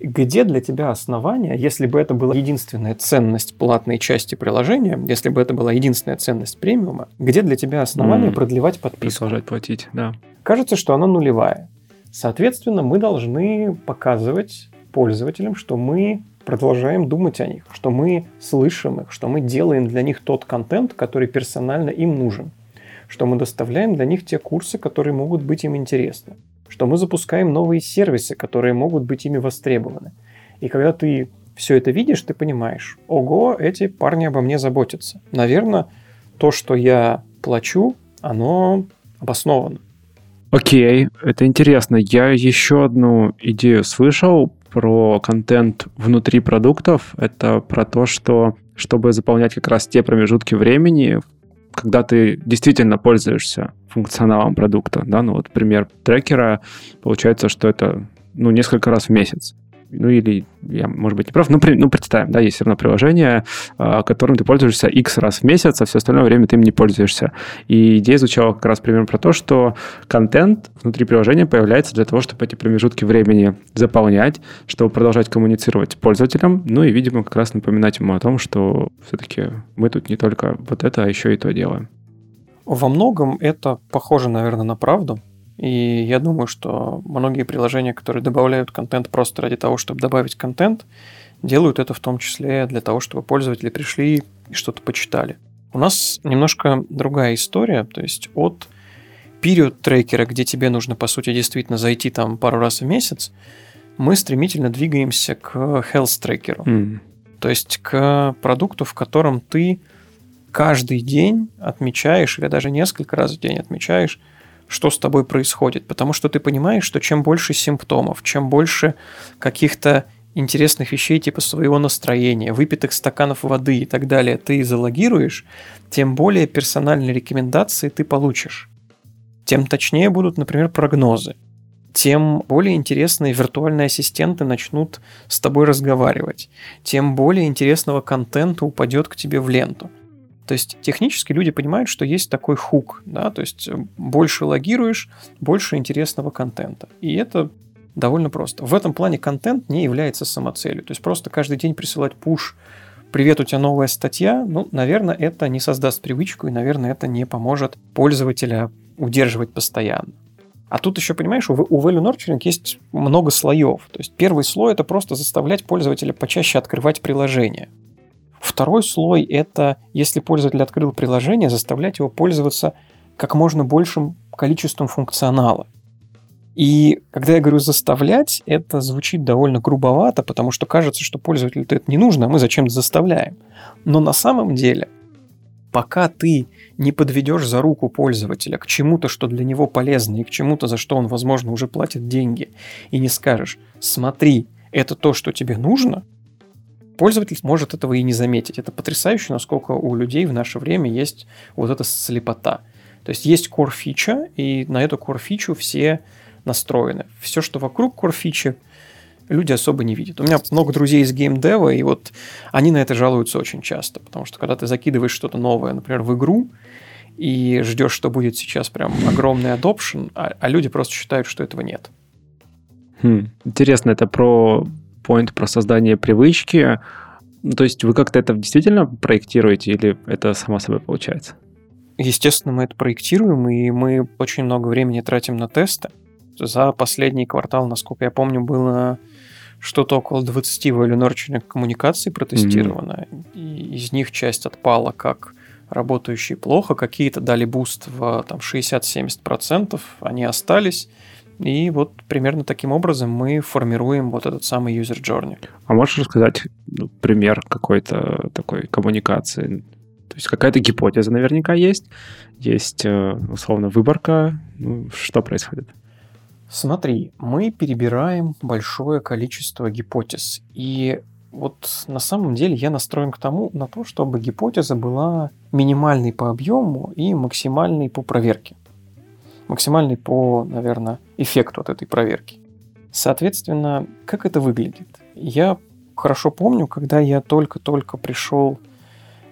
Где для тебя основания, если бы это была единственная ценность платной части приложения, если бы это была единственная ценность премиума, где для тебя основания mm, продлевать подписку? Продолжать платить, да. Кажется, что она нулевая. Соответственно, мы должны показывать пользователям, что мы продолжаем думать о них, что мы слышим их, что мы делаем для них тот контент, который персонально им нужен, что мы доставляем для них те курсы, которые могут быть им интересны, что мы запускаем новые сервисы, которые могут быть ими востребованы. И когда ты все это видишь, ты понимаешь, ого, эти парни обо мне заботятся. Наверное, то, что я плачу, оно обосновано. Окей, это интересно. Я еще одну идею слышал про контент внутри продуктов. Это про то, что чтобы заполнять как раз те промежутки времени, когда ты действительно пользуешься функционалом продукта, да, ну вот пример трекера, получается, что это ну, несколько раз в месяц ну или я, может быть, не прав, ну, при, ну представим, да, есть все равно приложение, а, которым ты пользуешься X раз в месяц, а все остальное время ты им не пользуешься. И идея звучала как раз примерно про то, что контент внутри приложения появляется для того, чтобы эти промежутки времени заполнять, чтобы продолжать коммуницировать с пользователем, ну и, видимо, как раз напоминать ему о том, что все-таки мы тут не только вот это, а еще и то делаем. Во многом это похоже, наверное, на правду, и я думаю, что многие приложения, которые добавляют контент просто ради того, чтобы добавить контент, делают это в том числе для того, чтобы пользователи пришли и что-то почитали. У нас немножко другая история, то есть от период трекера, где тебе нужно, по сути, действительно зайти там пару раз в месяц, мы стремительно двигаемся к health трекеру. Mm. То есть к продукту, в котором ты каждый день отмечаешь, или даже несколько раз в день отмечаешь что с тобой происходит, потому что ты понимаешь, что чем больше симптомов, чем больше каких-то интересных вещей типа своего настроения, выпитых стаканов воды и так далее ты залогируешь, тем более персональные рекомендации ты получишь. Тем точнее будут, например, прогнозы. Тем более интересные виртуальные ассистенты начнут с тобой разговаривать. Тем более интересного контента упадет к тебе в ленту. То есть технически люди понимают, что есть такой хук, да, то есть э, больше логируешь, больше интересного контента. И это довольно просто. В этом плане контент не является самоцелью. То есть просто каждый день присылать пуш «Привет, у тебя новая статья», ну, наверное, это не создаст привычку, и, наверное, это не поможет пользователя удерживать постоянно. А тут еще, понимаешь, у, value nurturing есть много слоев. То есть первый слой – это просто заставлять пользователя почаще открывать приложение. Второй слой – это, если пользователь открыл приложение, заставлять его пользоваться как можно большим количеством функционала. И когда я говорю заставлять, это звучит довольно грубовато, потому что кажется, что пользователю это не нужно, а мы зачем-то заставляем. Но на самом деле, пока ты не подведешь за руку пользователя к чему-то, что для него полезно, и к чему-то, за что он, возможно, уже платит деньги, и не скажешь, смотри, это то, что тебе нужно – пользователь может этого и не заметить. Это потрясающе, насколько у людей в наше время есть вот эта слепота. То есть есть core фича, и на эту core фичу все настроены. Все, что вокруг core фичи, люди особо не видят. У меня много друзей из геймдева, и вот они на это жалуются очень часто, потому что когда ты закидываешь что-то новое, например, в игру, и ждешь, что будет сейчас прям огромный adoption, а, а люди просто считают, что этого нет. Хм, интересно, это про point, про создание привычки. Ну, то есть вы как-то это действительно проектируете или это само собой получается? Естественно, мы это проектируем, и мы очень много времени тратим на тесты. За последний квартал, насколько я помню, было что-то около 20 value коммуникаций протестировано. Mm-hmm. Из них часть отпала как работающие плохо, какие-то дали буст в там, 60-70%, они остались. И вот примерно таким образом мы формируем вот этот самый user journey. А можешь рассказать ну, пример какой-то такой коммуникации? То есть какая-то гипотеза наверняка есть, есть э, условно выборка. Ну, что происходит? Смотри, мы перебираем большое количество гипотез. И вот на самом деле я настроен к тому, на то, чтобы гипотеза была минимальной по объему и максимальной по проверке максимальный по, наверное, эффекту от этой проверки. Соответственно, как это выглядит? Я хорошо помню, когда я только-только пришел,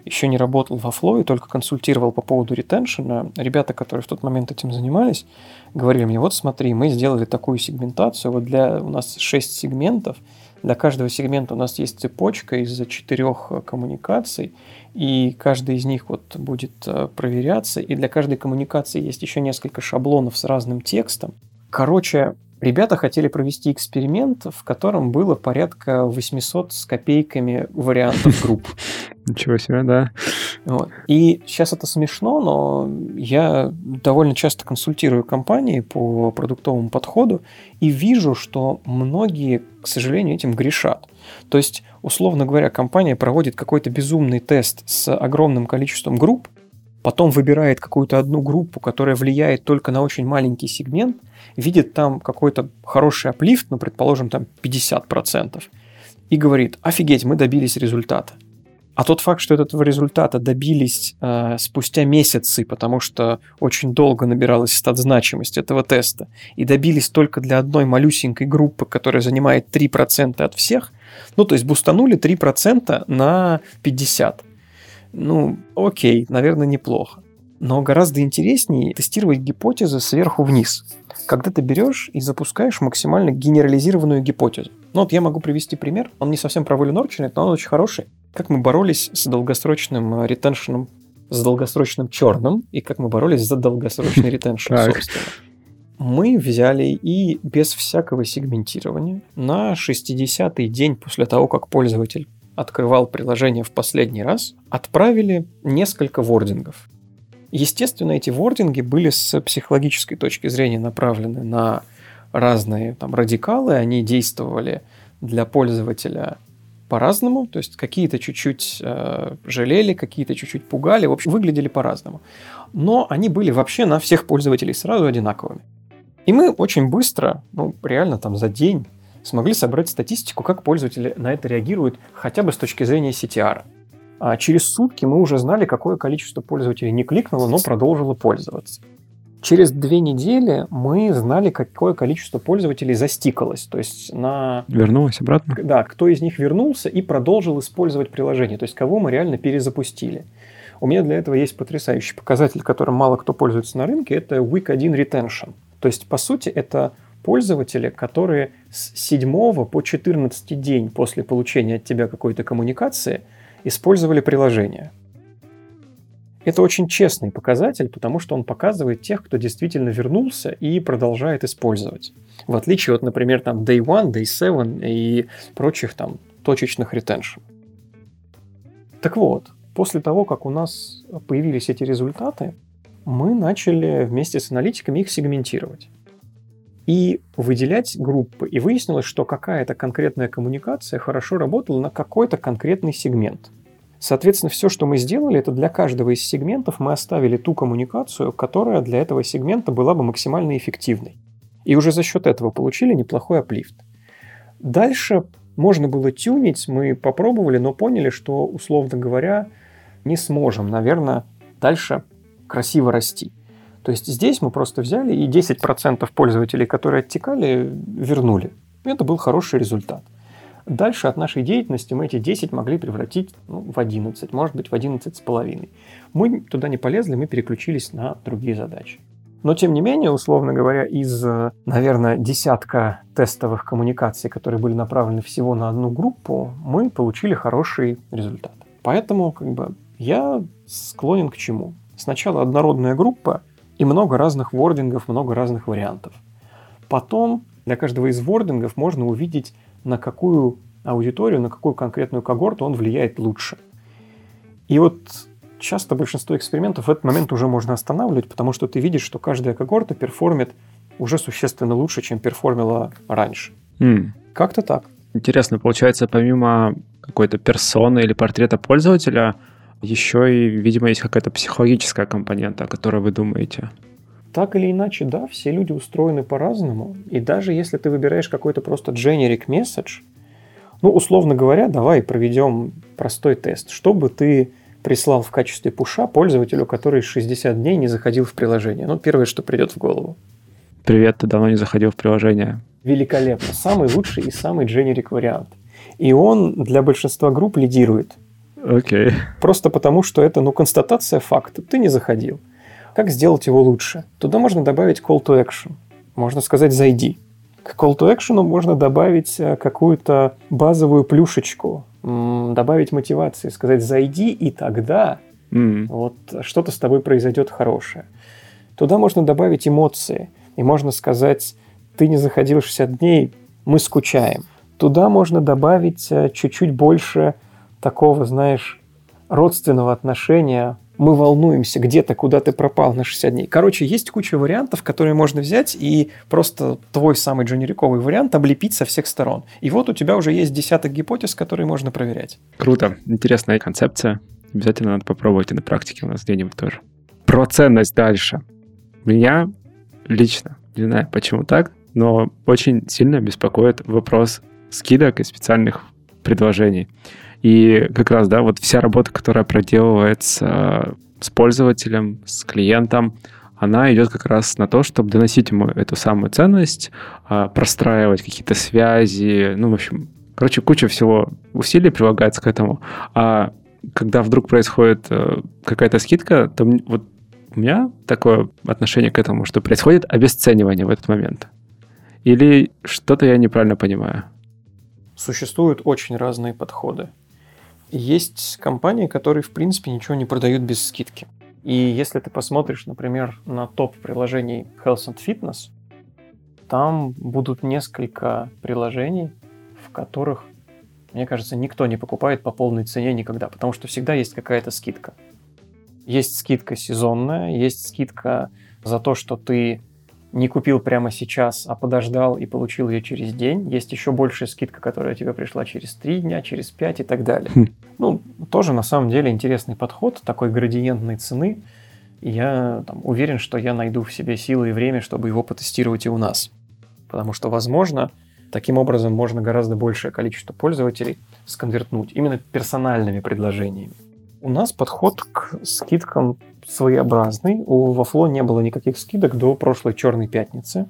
еще не работал во Flow и только консультировал по поводу ретеншена, ребята, которые в тот момент этим занимались, говорили мне, вот смотри, мы сделали такую сегментацию, вот для у нас 6 сегментов, для каждого сегмента у нас есть цепочка из четырех коммуникаций, и каждый из них вот будет э, проверяться, и для каждой коммуникации есть еще несколько шаблонов с разным текстом. Короче, ребята хотели провести эксперимент, в котором было порядка 800 с копейками вариантов групп. Ничего себе, да. Вот. И сейчас это смешно, но я довольно часто консультирую компании по продуктовому подходу и вижу, что многие, к сожалению, этим грешат. То есть, условно говоря, компания проводит какой-то безумный тест с огромным количеством групп, потом выбирает какую-то одну группу, которая влияет только на очень маленький сегмент, видит там какой-то хороший аплифт, ну, предположим, там 50%, и говорит, офигеть, мы добились результата. А тот факт, что этого результата добились э, спустя месяцы, потому что очень долго набиралась стат-значимость этого теста, и добились только для одной малюсенькой группы, которая занимает 3% от всех, ну, то есть бустанули 3% на 50. Ну, окей, наверное, неплохо. Но гораздо интереснее тестировать гипотезы сверху вниз. Когда ты берешь и запускаешь максимально генерализированную гипотезу. Ну вот я могу привести пример. Он не совсем про волю Норчинет, но он очень хороший. Как мы боролись с долгосрочным ретеншеном, с долгосрочным черным, и как мы боролись за долгосрочный ретеншн, собственно. Мы взяли и без всякого сегментирования на 60-й день после того, как пользователь открывал приложение в последний раз, отправили несколько вордингов. Естественно, эти вординги были с психологической точки зрения направлены на разные там, радикалы, они действовали для пользователя по-разному, то есть какие-то чуть-чуть э, жалели, какие-то чуть-чуть пугали, в общем, выглядели по-разному. Но они были вообще на всех пользователей сразу одинаковыми. И мы очень быстро, ну, реально там за день, смогли собрать статистику, как пользователи на это реагируют хотя бы с точки зрения CTR. А через сутки мы уже знали, какое количество пользователей не кликнуло, но продолжило пользоваться. Через две недели мы знали, какое количество пользователей застикалось. То есть на... Вернулось обратно? Да, кто из них вернулся и продолжил использовать приложение. То есть кого мы реально перезапустили. У меня для этого есть потрясающий показатель, которым мало кто пользуется на рынке. Это Week 1 Retention. То есть, по сути, это пользователи, которые с 7 по 14 день после получения от тебя какой-то коммуникации использовали приложение. Это очень честный показатель, потому что он показывает тех, кто действительно вернулся и продолжает использовать. В отличие от, например, там Day One, Day Seven и прочих там точечных ретеншн. Так вот, после того, как у нас появились эти результаты, мы начали вместе с аналитиками их сегментировать и выделять группы. И выяснилось, что какая-то конкретная коммуникация хорошо работала на какой-то конкретный сегмент – Соответственно, все, что мы сделали, это для каждого из сегментов мы оставили ту коммуникацию, которая для этого сегмента была бы максимально эффективной. И уже за счет этого получили неплохой аплифт. Дальше можно было тюнить, мы попробовали, но поняли, что, условно говоря, не сможем, наверное, дальше красиво расти. То есть здесь мы просто взяли и 10% пользователей, которые оттекали, вернули. Это был хороший результат. Дальше от нашей деятельности мы эти 10 могли превратить ну, в 11, может быть, в 11 с половиной. Мы туда не полезли, мы переключились на другие задачи. Но, тем не менее, условно говоря, из, наверное, десятка тестовых коммуникаций, которые были направлены всего на одну группу, мы получили хороший результат. Поэтому как бы, я склонен к чему? Сначала однородная группа и много разных вордингов, много разных вариантов. Потом для каждого из вордингов можно увидеть на какую аудиторию, на какую конкретную когорту он влияет лучше. И вот часто большинство экспериментов в этот момент уже можно останавливать, потому что ты видишь, что каждая когорта перформит уже существенно лучше, чем перформила раньше. Мм. Как-то так. Интересно, получается, помимо какой-то персоны или портрета пользователя, еще и, видимо, есть какая-то психологическая компонента, о которой вы думаете. Так или иначе, да, все люди устроены по-разному. И даже если ты выбираешь какой-то просто generic message, ну, условно говоря, давай проведем простой тест. Что бы ты прислал в качестве пуша пользователю, который 60 дней не заходил в приложение? Ну, первое, что придет в голову. Привет, ты давно не заходил в приложение. Великолепно. Самый лучший и самый generic вариант. И он для большинства групп лидирует. Окей. Okay. Просто потому, что это, ну, констатация факта. Ты не заходил. Как сделать его лучше? Туда можно добавить call to action. Можно сказать «зайди». К call to action можно добавить э, какую-то базовую плюшечку, добавить мотивации, сказать «зайди, и тогда mm. вот что-то с тобой произойдет хорошее». Туда можно добавить эмоции, и можно сказать «ты не заходил 60 дней, мы скучаем». Туда можно добавить э, чуть-чуть больше такого, знаешь, родственного отношения, мы волнуемся, где то куда ты пропал на 60 дней. Короче, есть куча вариантов, которые можно взять и просто твой самый дженериковый вариант облепить со всех сторон. И вот у тебя уже есть десяток гипотез, которые можно проверять. Круто. Интересная концепция. Обязательно надо попробовать и на практике у нас где-нибудь тоже. Про ценность дальше. Меня лично, не знаю почему так, но очень сильно беспокоит вопрос скидок и специальных предложений. И как раз, да, вот вся работа, которая проделывается с пользователем, с клиентом, она идет как раз на то, чтобы доносить ему эту самую ценность, а, простраивать какие-то связи, ну, в общем, короче, куча всего усилий прилагается к этому. А когда вдруг происходит э, какая-то скидка, то вот у меня такое отношение к этому, что происходит обесценивание в этот момент. Или что-то я неправильно понимаю? Существуют очень разные подходы. Есть компании, которые, в принципе, ничего не продают без скидки. И если ты посмотришь, например, на топ приложений Health and Fitness, там будут несколько приложений, в которых, мне кажется, никто не покупает по полной цене никогда, потому что всегда есть какая-то скидка. Есть скидка сезонная, есть скидка за то, что ты не купил прямо сейчас, а подождал и получил ее через день. Есть еще большая скидка, которая тебе пришла через три дня, через пять и так далее. Хм. Ну, тоже на самом деле интересный подход такой градиентной цены. И я там, уверен, что я найду в себе силы и время, чтобы его потестировать и у нас. Потому что, возможно, таким образом можно гораздо большее количество пользователей сконвертнуть именно персональными предложениями. У нас подход к скидкам своеобразный. У Вафло не было никаких скидок до прошлой Черной Пятницы.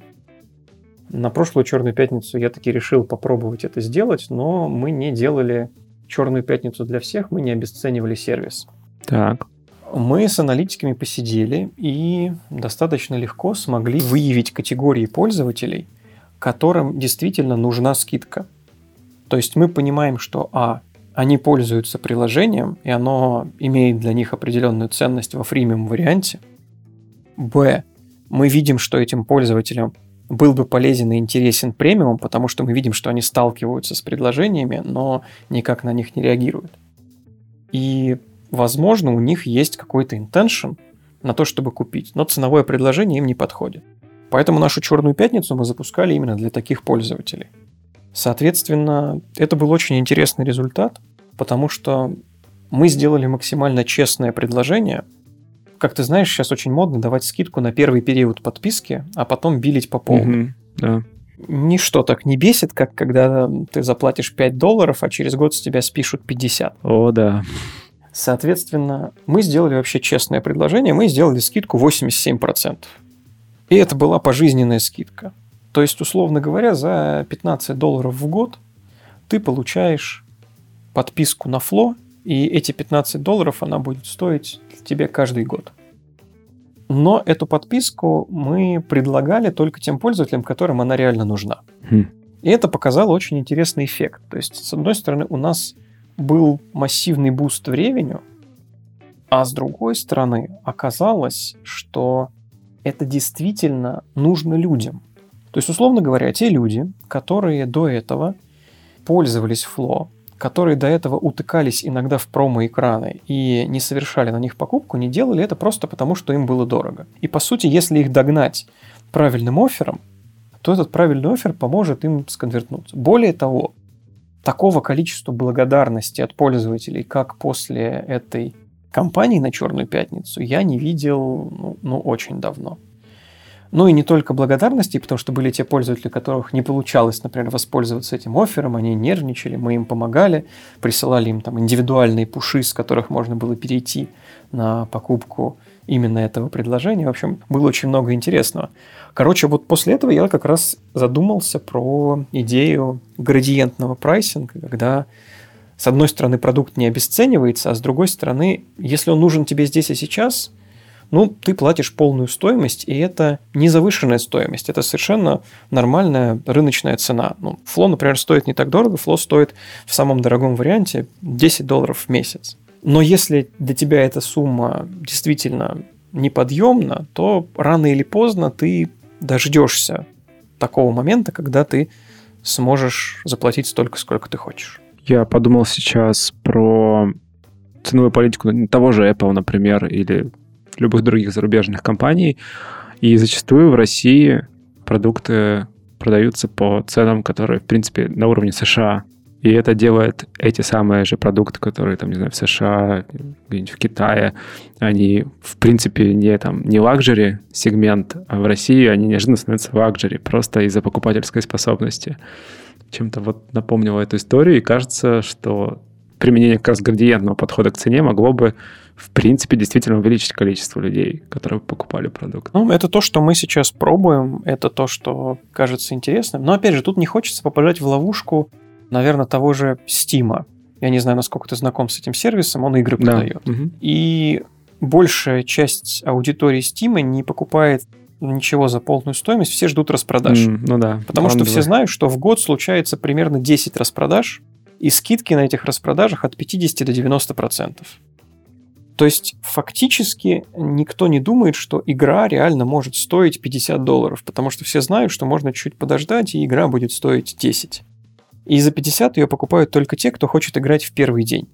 На прошлую Черную Пятницу я таки решил попробовать это сделать, но мы не делали Черную Пятницу для всех, мы не обесценивали сервис. Так. Мы с аналитиками посидели и достаточно легко смогли выявить категории пользователей, которым действительно нужна скидка. То есть мы понимаем, что А они пользуются приложением, и оно имеет для них определенную ценность во фримиум варианте. Б. Мы видим, что этим пользователям был бы полезен и интересен премиум, потому что мы видим, что они сталкиваются с предложениями, но никак на них не реагируют. И, возможно, у них есть какой-то intention на то, чтобы купить, но ценовое предложение им не подходит. Поэтому нашу черную пятницу мы запускали именно для таких пользователей. Соответственно, это был очень интересный результат, потому что мы сделали максимально честное предложение. Как ты знаешь, сейчас очень модно давать скидку на первый период подписки, а потом билить по полной. Угу, да. Ничто так не бесит, как когда ты заплатишь 5 долларов, а через год с тебя спишут 50. О, да. Соответственно, мы сделали вообще честное предложение, мы сделали скидку 87%. И это была пожизненная скидка. То есть, условно говоря, за 15 долларов в год ты получаешь подписку на Фло, и эти 15 долларов она будет стоить тебе каждый год. Но эту подписку мы предлагали только тем пользователям, которым она реально нужна. Хм. И это показало очень интересный эффект. То есть, с одной стороны, у нас был массивный буст в revenue, а с другой стороны, оказалось, что это действительно нужно людям. То есть, условно говоря, те люди, которые до этого пользовались Flow, которые до этого утыкались иногда в промо-экраны и не совершали на них покупку, не делали это просто потому, что им было дорого. И по сути, если их догнать правильным оффером, то этот правильный офер поможет им сконвертнуться. Более того, такого количества благодарности от пользователей, как после этой кампании на Черную пятницу, я не видел ну, ну очень давно. Ну и не только благодарности, потому что были те пользователи, которых не получалось, например, воспользоваться этим оффером, они нервничали, мы им помогали, присылали им там индивидуальные пуши, с которых можно было перейти на покупку именно этого предложения. В общем, было очень много интересного. Короче, вот после этого я как раз задумался про идею градиентного прайсинга, когда с одной стороны продукт не обесценивается, а с другой стороны, если он нужен тебе здесь и сейчас, ну, ты платишь полную стоимость, и это не завышенная стоимость, это совершенно нормальная рыночная цена. Ну, Фло, например, стоит не так дорого, Фло стоит в самом дорогом варианте 10 долларов в месяц. Но если для тебя эта сумма действительно неподъемна, то рано или поздно ты дождешься такого момента, когда ты сможешь заплатить столько, сколько ты хочешь. Я подумал сейчас про ценовую политику того же Apple, например, или любых других зарубежных компаний. И зачастую в России продукты продаются по ценам, которые, в принципе, на уровне США. И это делает эти самые же продукты, которые, там, не знаю, в США, где-нибудь в Китае, они, в принципе, не, там, не лакжери сегмент, а в России они неожиданно становятся лакжери, просто из-за покупательской способности. Чем-то вот напомнило эту историю, и кажется, что применение как раз градиентного подхода к цене могло бы в принципе, действительно увеличить количество людей, которые покупали продукт. Ну, это то, что мы сейчас пробуем, это то, что кажется интересным. Но, опять же, тут не хочется попадать в ловушку, наверное, того же Стима. Я не знаю, насколько ты знаком с этим сервисом, он игры да. продает. Угу. И большая часть аудитории Стима не покупает ничего за полную стоимость, все ждут распродаж. Mm, ну да. Потому что все знают, что в год случается примерно 10 распродаж, и скидки на этих распродажах от 50 до 90 процентов. То есть фактически никто не думает, что игра реально может стоить 50 долларов, потому что все знают, что можно чуть подождать, и игра будет стоить 10. И за 50 ее покупают только те, кто хочет играть в первый день.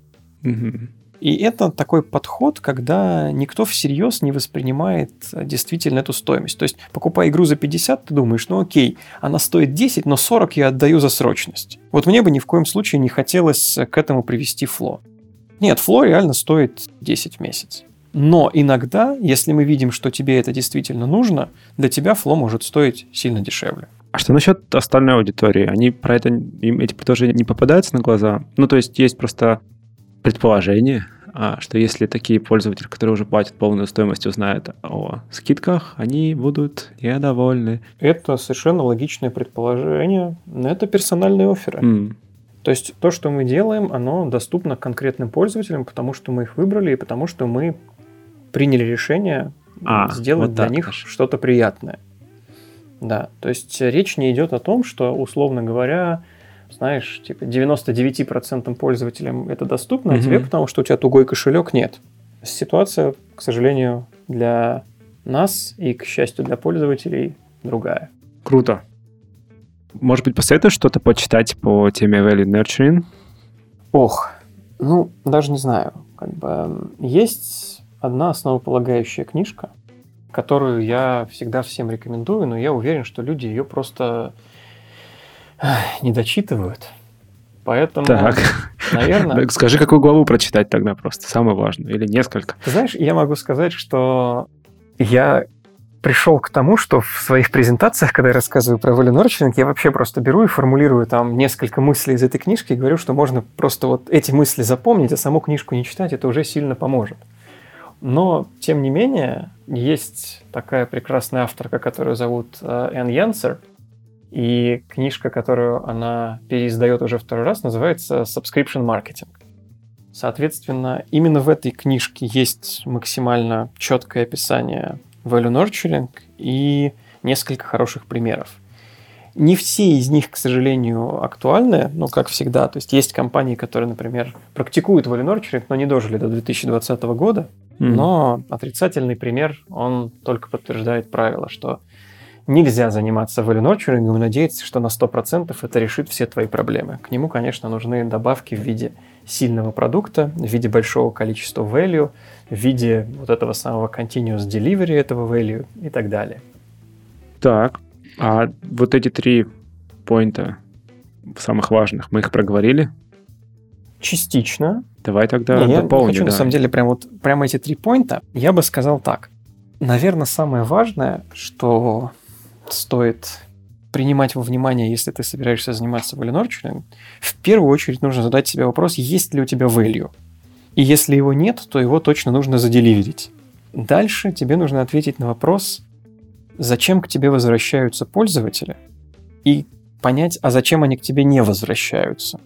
И это такой подход, когда никто всерьез не воспринимает э, действительно эту стоимость. То есть, покупая игру за 50, ты думаешь, ну окей, она стоит 10, но 40 я отдаю за срочность. Вот мне бы ни в коем случае не хотелось к этому привести фло. Нет, фло реально стоит 10 в месяц. Но иногда, если мы видим, что тебе это действительно нужно, для тебя фло может стоить сильно дешевле. А что насчет остальной аудитории? Они про это, им эти предложения не попадаются на глаза? Ну, то есть есть просто предположение, а, что если такие пользователи, которые уже платят полную стоимость, узнают о скидках, они будут недовольны. Это совершенно логичное предположение. Это персональные оферы. Mm. То есть то, что мы делаем, оно доступно конкретным пользователям, потому что мы их выбрали и потому что мы приняли решение а, сделать вот для них аж. что-то приятное. Да, то есть речь не идет о том, что, условно говоря, знаешь, типа 99% пользователям это доступно, mm-hmm. а тебе потому что у тебя тугой кошелек нет. Ситуация, к сожалению, для нас и, к счастью, для пользователей другая. Круто. Может быть, посоветуешь что-то почитать по теме value nurturing? Ох, ну, даже не знаю. Как бы есть одна основополагающая книжка, которую я всегда всем рекомендую, но я уверен, что люди ее просто не дочитывают. Поэтому, так. наверное... Скажи, какую главу прочитать тогда просто, самое важное, или несколько. Ты знаешь, я могу сказать, что я пришел к тому, что в своих презентациях, когда я рассказываю про Value Nurturing, я вообще просто беру и формулирую там несколько мыслей из этой книжки и говорю, что можно просто вот эти мысли запомнить, а саму книжку не читать, это уже сильно поможет. Но, тем не менее, есть такая прекрасная авторка, которую зовут э, Энн Янсер, И книжка, которую она переиздает уже второй раз, называется Subscription Marketing. Соответственно, именно в этой книжке есть максимально четкое описание value nurturing и несколько хороших примеров. Не все из них, к сожалению, актуальны, но как всегда. То есть есть компании, которые, например, практикуют value nurturing, но не дожили до 2020 года. Mm. Но отрицательный пример, он только подтверждает правило, что нельзя заниматься nurturing и надеяться, что на 100% это решит все твои проблемы. К нему, конечно, нужны добавки в виде сильного продукта, в виде большого количества value, в виде вот этого самого continuous delivery этого value и так далее. Так, а вот эти три поинта самых важных, мы их проговорили? Частично. Давай тогда не, дополним. Я хочу, да. на самом деле, прям вот прям эти три поинта, я бы сказал так. Наверное, самое важное, что стоит принимать во внимание, если ты собираешься заниматься value в первую очередь нужно задать себе вопрос, есть ли у тебя value. И если его нет, то его точно нужно заделиверить. Дальше тебе нужно ответить на вопрос, зачем к тебе возвращаются пользователи, и понять, а зачем они к тебе не возвращаются.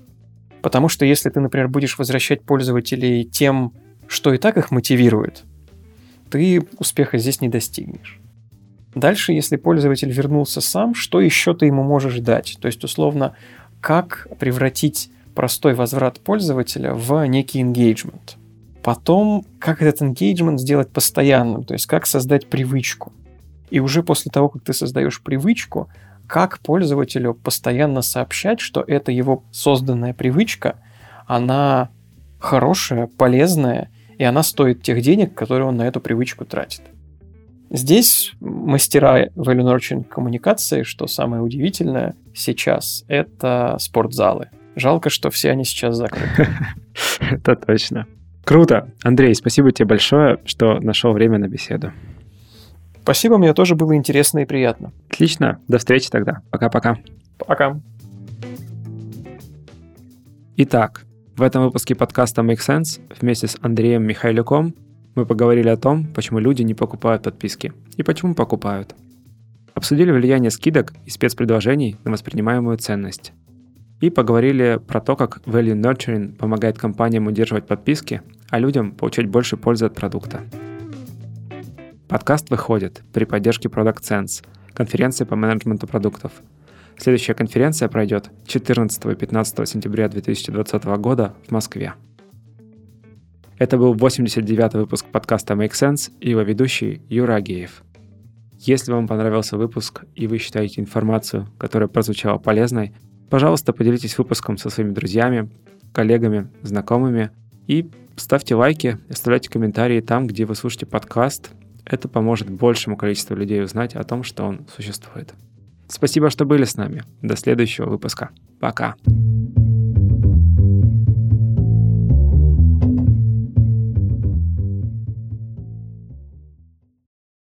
Потому что если ты, например, будешь возвращать пользователей тем, что и так их мотивирует, ты успеха здесь не достигнешь. Дальше, если пользователь вернулся сам, что еще ты ему можешь дать? То есть, условно, как превратить простой возврат пользователя в некий engagement. Потом, как этот engagement сделать постоянным, то есть как создать привычку. И уже после того, как ты создаешь привычку, как пользователю постоянно сообщать, что это его созданная привычка, она хорошая, полезная, и она стоит тех денег, которые он на эту привычку тратит. Здесь мастера value nurturing коммуникации, что самое удивительное сейчас, это спортзалы. Жалко, что все они сейчас закрыты. Это точно. Круто. Андрей, спасибо тебе большое, что нашел время на беседу. Спасибо, мне тоже было интересно и приятно. Отлично. До встречи тогда. Пока-пока. Пока. Итак, в этом выпуске подкаста Make Sense вместе с Андреем Михайлюком мы поговорили о том, почему люди не покупают подписки и почему покупают. Обсудили влияние скидок и спецпредложений на воспринимаемую ценность. И поговорили про то, как Value Nurturing помогает компаниям удерживать подписки, а людям получать больше пользы от продукта. Подкаст выходит при поддержке Product Sense, конференции по менеджменту продуктов. Следующая конференция пройдет 14 и 15 сентября 2020 года в Москве. Это был 89-й выпуск подкаста Make Sense и его ведущий Юра Агеев. Если вам понравился выпуск и вы считаете информацию, которая прозвучала полезной, пожалуйста, поделитесь выпуском со своими друзьями, коллегами, знакомыми и ставьте лайки, оставляйте комментарии там, где вы слушаете подкаст это поможет большему количеству людей узнать о том, что он существует. Спасибо, что были с нами. До следующего выпуска. Пока.